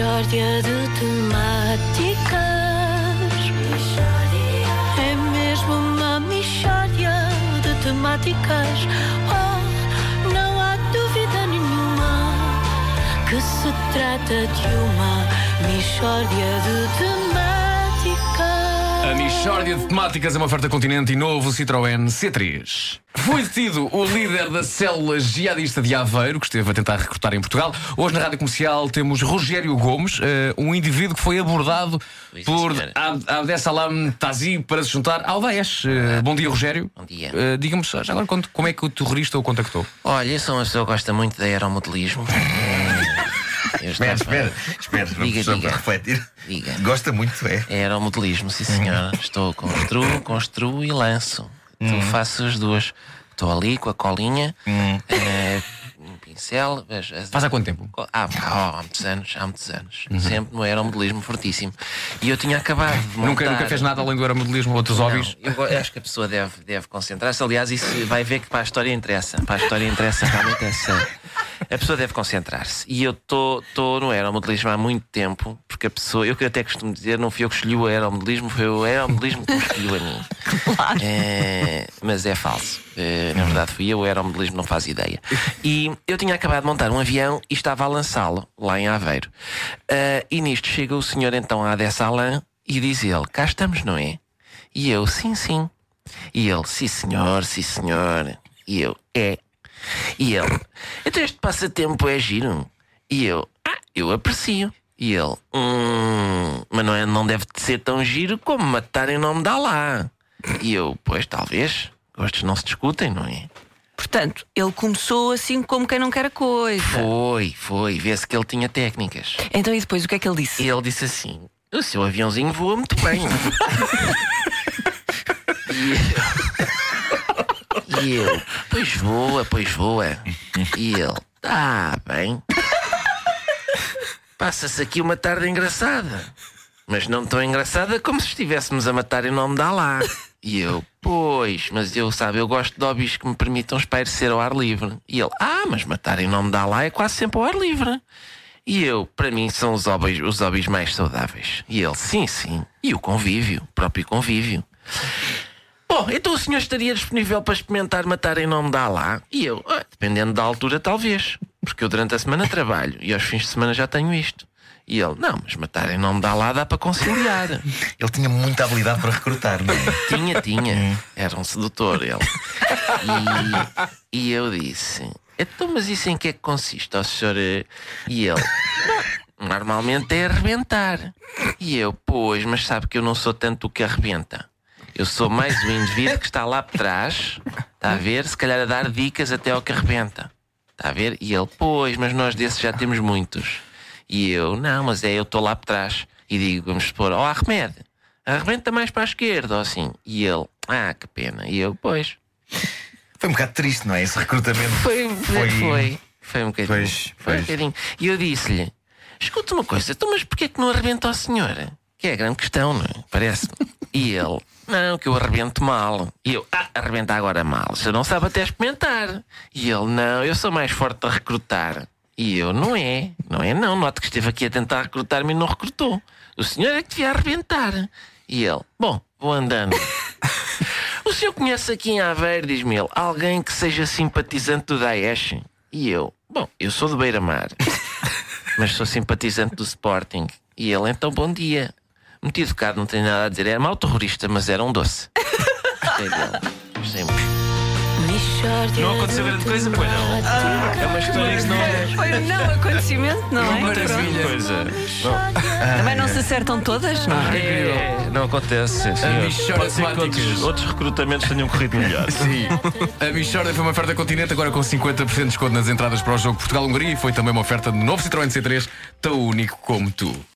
Mishória de temáticas. É mesmo uma mishória de temáticas. Oh, não há dúvida nenhuma que se trata de uma mishória de temáticas. A Michórdia de Temáticas é uma oferta Continente e novo Citroën C3. Foi detido o líder da célula jihadista de Aveiro, que esteve a tentar recrutar em Portugal. Hoje na Rádio Comercial temos Rogério Gomes, eh, um indivíduo que foi abordado por senhora. Ab- Abdessalam Tazi para se juntar ao Daesh. Eh, bom dia, Rogério. Bom dia. Eh, Diga-me já agora quando- como é que o terrorista o contactou? Olha, eu sou uma pessoa que gosta muito de aeromodelismo. Espera, espera, espera, não Diga, só diga. para refletir. Diga. Gosta muito, é. Aeromodelismo, sim senhora. Estou construo, construo e lanço. Então faço as duas. Estou ali com a colinha, eh, um pincel. veja, as- Faz há quanto tempo? Ah, há, há muitos anos, há muitos anos. Sempre no aeromodelismo fortíssimo. E eu tinha acabado de montar... Nunca, nunca fez nada além do aeromodelismo ou outros Não, hobbies? eu acho que a pessoa deve, deve concentrar-se. Aliás, isso vai ver que para a história interessa. Para a história interessa realmente essa. A pessoa deve concentrar-se. E eu estou no aeromodelismo há muito tempo, porque a pessoa, eu que até costumo dizer, não fui eu que escolhi o aeromodelismo, foi o aeromodelismo que me escolheu a mim. É, mas é falso. É, na verdade, fui eu, o aeromodelismo não faz ideia. E eu tinha acabado de montar um avião e estava a lançá-lo lá em Aveiro. Ah, e nisto chega o senhor então à dessa Alain e diz ele: Cá estamos, não é? E eu, sim, sim. E ele, sim senhor, sim senhor. E eu, é. E ele, então este passatempo é giro. E eu, ah, eu aprecio. E ele, hum, mas não, é, não deve de ser tão giro como matar em nome de Alá. E eu, pois talvez. Gostos não se discutem, não é? Portanto, ele começou assim como quem não quer a coisa. Foi, foi. Vê-se que ele tinha técnicas. Então e depois o que é que ele disse? E ele disse assim: O seu aviãozinho voa muito bem. e, eu, e eu, pois voa, pois voa. E ele, ah, bem. Passa-se aqui uma tarde engraçada. Mas não tão engraçada como se estivéssemos a matar em nome de Alá. E eu, pois, mas eu, sabe, eu gosto de hobbies que me permitam espairecer ao ar livre. E ele, ah, mas matar em nome de Alá é quase sempre ao ar livre. E eu, para mim, são os hobbies, os hobbies mais saudáveis. E ele, sim, sim. E o convívio, o próprio convívio. Então o senhor estaria disponível para experimentar matar em nome de Alá? E eu, ah, dependendo da altura, talvez. Porque eu durante a semana trabalho e aos fins de semana já tenho isto. E ele, não, mas matar em nome de Alá dá para conciliar. Ele tinha muita habilidade para recrutar, não é? Tinha, tinha. Era um sedutor ele. E, e eu disse: Então, mas isso em que é que consiste, ó senhor? eh?" E ele: "Não, Normalmente é arrebentar. E eu: Pois, mas sabe que eu não sou tanto o que arrebenta. Eu sou mais o indivíduo que está lá por trás, está a ver? Se calhar a dar dicas até ao que arrebenta. Está a ver? E ele: Pois, mas nós desses já temos muitos. E eu: Não, mas é, eu estou lá por trás. E digo: Vamos supor, ó Arremed arrebenta mais para a esquerda, ou assim. E ele, ah, que pena. E eu, pois. Foi um bocado triste, não é? Esse recrutamento. Foi, foi, foi. Foi um bocadinho. Pois, foi um bocadinho. E eu disse-lhe, escuta uma coisa, então, mas porquê que não arrebenta a senhora? Que é a grande questão, não é? Parece-me. E ele, não, que eu arrebento mal. E eu, ah, arrebenta agora mal. Você não sabe até experimentar. E ele, não, eu sou mais forte a recrutar. E eu, não é, não é não. Note que esteve aqui a tentar recrutar-me e não recrutou. O senhor é que devia arrebentar. E ele, bom, vou andando. O senhor conhece aqui em Aveiro, diz-me ele, alguém que seja simpatizante do Daesh? E eu, bom, eu sou do Beira-Mar, mas sou simpatizante do Sporting. E ele, então, bom dia. Muito educado, não tenho nada a dizer. Era mau terrorista, mas era um doce. Gostei dele. Gostei muito. Mishória Não aconteceu de grande coisa, pois não? temáticas. É uma história que não. Foi um não acontecimento, não é? Maravilha. Coisa. Também não se acertam todas, não é? É, não acontece, sim, senhor. Pode de ser que outros, outros recrutamentos tenham corrido melhor. Sim. A Michórdia foi uma oferta continente, agora com 50% de desconto nas entradas para o jogo Portugal-Hungria e foi também uma oferta de novo Citroën C3, tão único como tu.